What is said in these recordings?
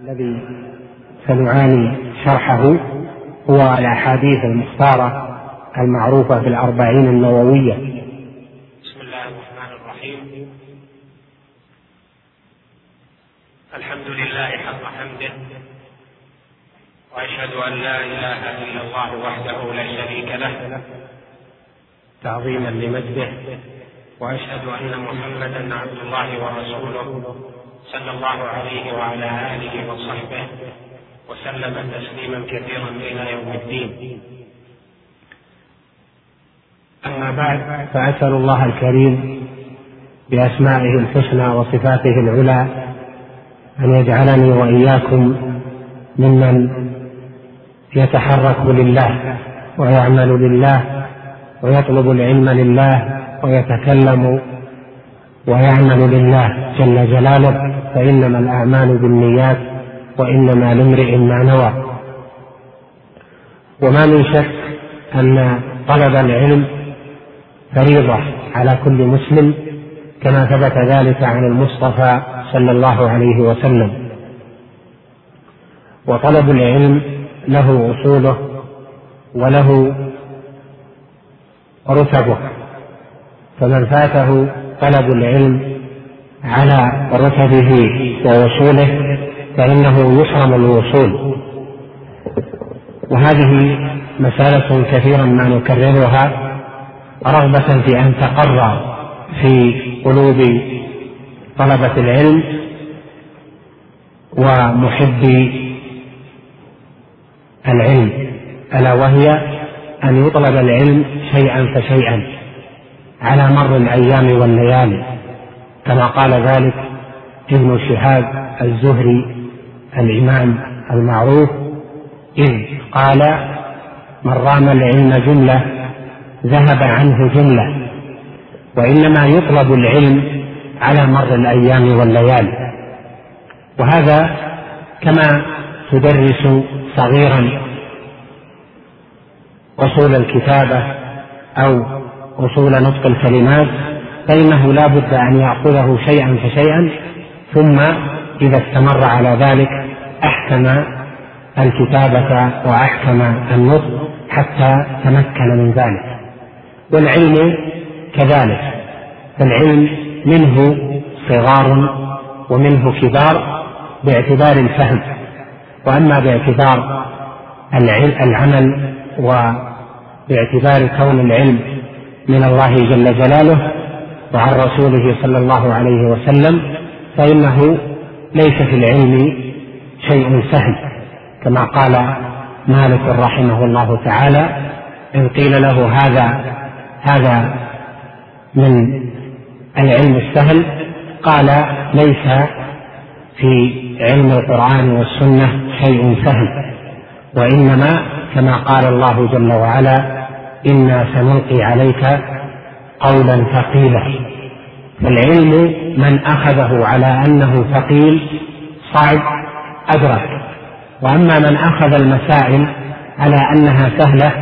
الذي سنعاني شرحه هو الأحاديث المختارة المعروفة في الأربعين النووية. بسم الله الرحمن الرحيم. الحمد لله حق حمده وأشهد أن لا إله إلا الله وحده لا شريك له تعظيما لمجده وأشهد أن محمدا عبد الله ورسوله. صلى الله عليه وعلى آله وصحبه وسلم تسليما كثيرا إلى يوم الدين. أما بعد فأسأل الله الكريم بأسمائه الحسنى وصفاته العلى أن يجعلني وإياكم ممن يتحرك لله ويعمل لله ويطلب العلم لله ويتكلم ويعمل لله جل جلاله. فإنما الأعمال بالنيات وإنما لامرئ ما نوى. وما من شك أن طلب العلم فريضة على كل مسلم كما ثبت ذلك عن المصطفى صلى الله عليه وسلم. وطلب العلم له أصوله وله رتبه. فمن فاته طلب العلم على رتبه ووصوله فإنه يحرم الوصول. وهذه مسألة كثيرا ما نكررها رغبة في أن تقر في قلوب طلبة العلم ومحبي العلم ألا وهي أن يطلب العلم شيئا فشيئا على مر الأيام والليالي. كما قال ذلك ابن شهاب الزهري الإمام المعروف إذ قال من رام العلم جملة ذهب عنه جملة وإنما يطلب العلم على مر الأيام والليالي وهذا كما تدرس صغيرا أصول الكتابة أو أصول نطق الكلمات فإنه لا بد أن يأخذه شيئا فشيئا ثم إذا استمر على ذلك أحكم الكتابة وأحكم النطق حتى تمكن من ذلك. والعلم كذلك فالعلم منه صغار ومنه كبار باعتبار الفهم. وأما باعتبار العمل وباعتبار كون العلم من الله جل جلاله وعن رسوله صلى الله عليه وسلم فإنه ليس في العلم شيء سهل. كما قال مالك رحمه الله تعالى إن قيل له هذا هذا من العلم السهل قال ليس في علم القرآن والسنة شيء سهل وإنما كما قال الله جل وعلا إنا سنلقي عليك قولا ثقيلا. فالعلم من أخذه على أنه ثقيل صعب أدرك. وأما من أخذ المسائل على أنها سهلة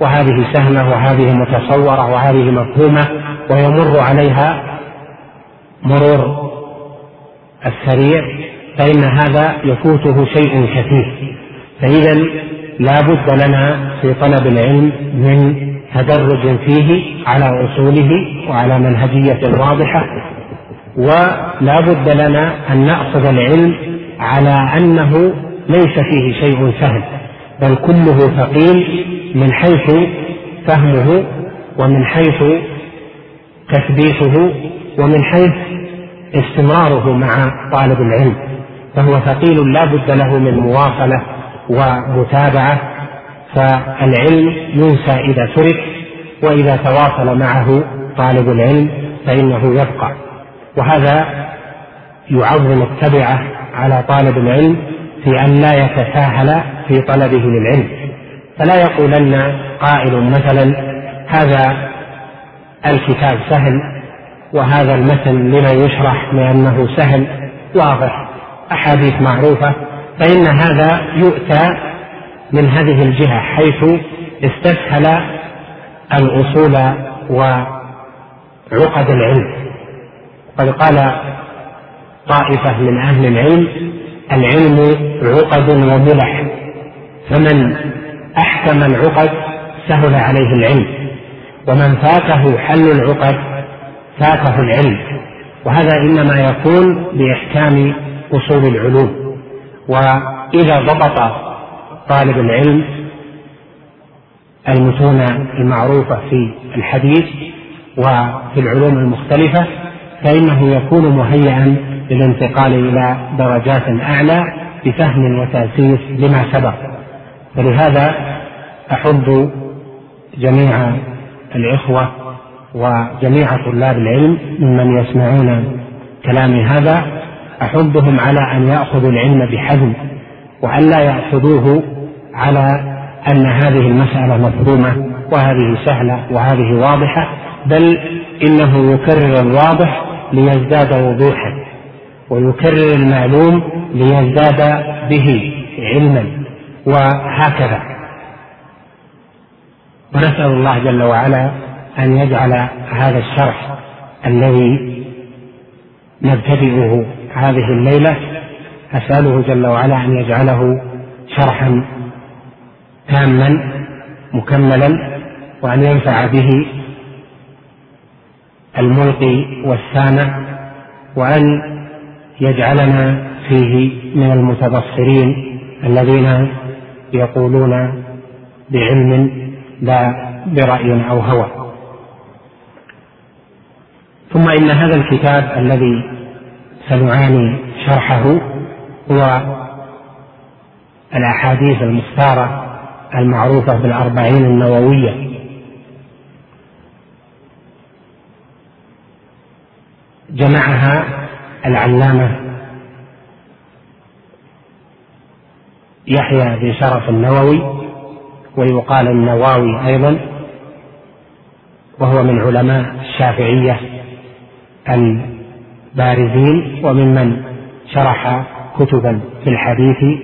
وهذه سهلة وهذه متصورة وهذه مفهومة ويمر عليها مرور السريع فإن هذا يفوته شيء كثير. فإذا لا بد لنا في طلب العلم من تدرج فيه على أصوله وعلى منهجية واضحة ولا بد لنا أن نأخذ العلم على أنه ليس فيه شيء سهل بل كله ثقيل من حيث فهمه ومن حيث تثبيته ومن حيث استمراره مع طالب العلم فهو ثقيل لا بد له من مواصلة ومتابعة فالعلم ينسى إذا ترك وإذا تواصل معه طالب العلم فإنه يبقى. وهذا يعظم التبعة على طالب العلم في أن لا يتساهل في طلبه للعلم. فلا يقولن قائل مثلا هذا الكتاب سهل وهذا المتن لما يشرح لأنه سهل. واضح أحاديث معروفة فإن هذا يؤتى من هذه الجهة حيث استسهل الأصول وعقد العلم. قد قال طائفة من أهل العلم العلم عقد وملح فمن أحكم العقد سهل عليه العلم ومن فاته حل العقد فاته العلم. وهذا إنما يكون بإحكام أصول العلوم. وإذا ضبط طالب العلم المتون المعروفة في الحديث وفي العلوم المختلفة فإنه يكون مهيئا للانتقال إلى درجات أعلى بفهم وتأسيس لما سبق. فلهذا أحض جميع الإخوة وجميع طلاب العلم ممن يسمعون كلامي هذا أحضهم على أن يأخذوا العلم بحزم وأن لا يأخذوه على أن هذه المسألة مفهومة وهذه سهلة وهذه واضحة بل إنه يكرر الواضح ليزداد وضوحا ويكرر المعلوم ليزداد به علما وهكذا. ونسأل الله جل وعلا أن يجعل هذا الشرح الذي نبتدئه هذه الليلة أسأله جل وعلا أن يجعله شرحا تاما مكملا وأن ينفع به الملقي والسامع وأن يجعلنا فيه من المتبصرين الذين يقولون بعلم لا برأي أو هوى. ثم إن هذا الكتاب الذي سنعاني شرحه هو الأحاديث المختارة المعروفة بالأربعين النووية. جمعها العلامة يحيى بن شرف النووي ويقال النواوي أيضا وهو من علماء الشافعية البارزين وممن شرح كتبا في الحديث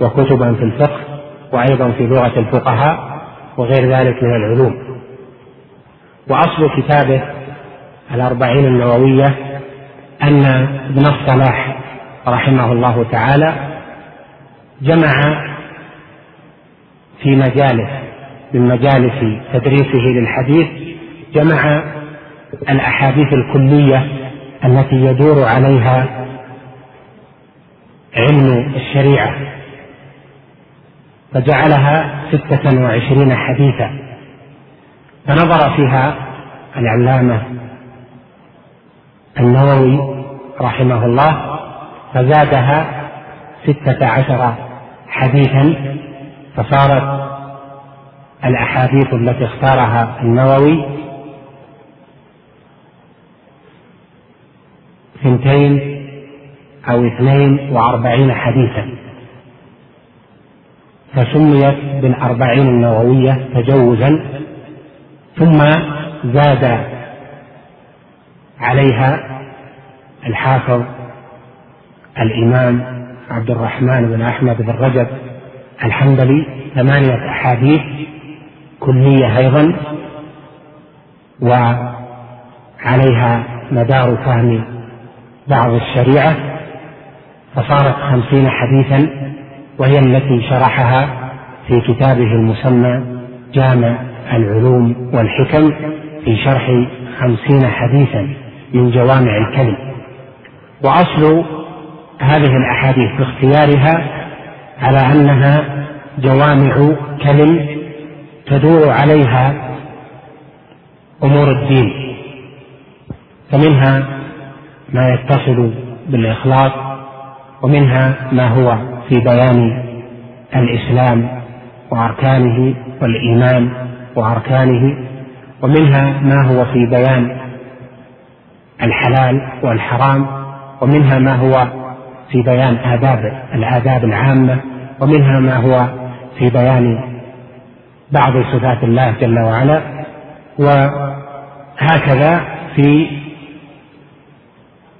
وكتبا في الفقه. وأيضا في لغة الفقهاء وغير ذلك من العلوم. وأصل كتابه الأربعين النووية أن ابن الصلاح رحمه الله تعالى جمع في مجالس من مجالس تدريسه للحديث جمع الأحاديث الكلية التي يدور عليها علم الشريعة. فجعلها ستة وعشرين حديثا. فنظر فيها العلامة النووي رحمه الله فزادها ستة عشر حديثا فصارت الأحاديث التي اختارها النووي ثنتين أو اثنين وأربعين حديثا. فسميت بالأربعين النووية تجوزا ثم زاد عليها الحافظ الإمام عبد الرحمن بن أحمد بن رجب الحنبلي ثمانية أحاديث كلية أيضا وعليها مدار فهم بعض الشريعة فصارت خمسين حديثا وهي التي شرحها في كتابه المسمى جامع العلوم والحكم في شرح خمسين حديثا من جوامع الكلم. وأصل هذه الأحاديث باختيارها على أنها جوامع كلم تدور عليها أمور الدين فمنها ما يتصل بالإخلاص ومنها ما هو في بيان الإسلام وأركانه والإيمان وأركانه ومنها ما هو في بيان الحلال والحرام ومنها ما هو في بيان آداب الآداب العامة ومنها ما هو في بيان بعض صفات الله جل وعلا. وهكذا في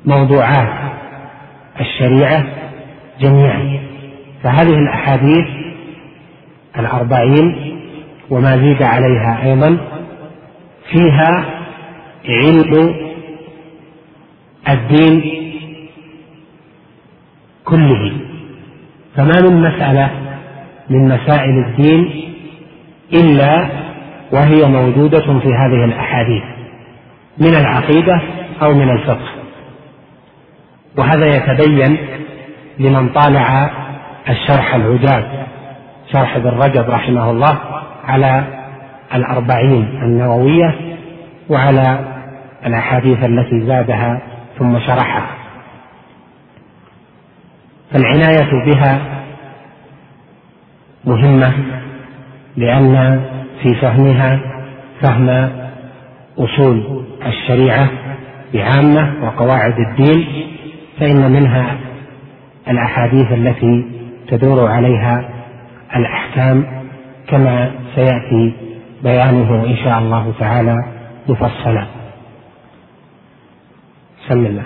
موضوعات الشريعة جميعا. فهذه الأحاديث الأربعين وما زيد عليها أيضا فيها علم الدين كله. فما من مسألة من مسائل الدين إلا وهي موجودة في هذه الأحاديث من العقيدة أو من الفقه. وهذا يتبين لمن طالع الشرح العجاب شرح ابن رجب رحمه الله على الأربعين النووية وعلى الأحاديث التي زادها ثم شرحها. فالعناية بها مهمة لأن في فهمها فهم أصول الشريعة بعامة وقواعد الدين فإن منها الأحاديث التي تدور عليها الأحكام كما سيأتي بيانه إن شاء الله تعالى مفصلا. سم الله.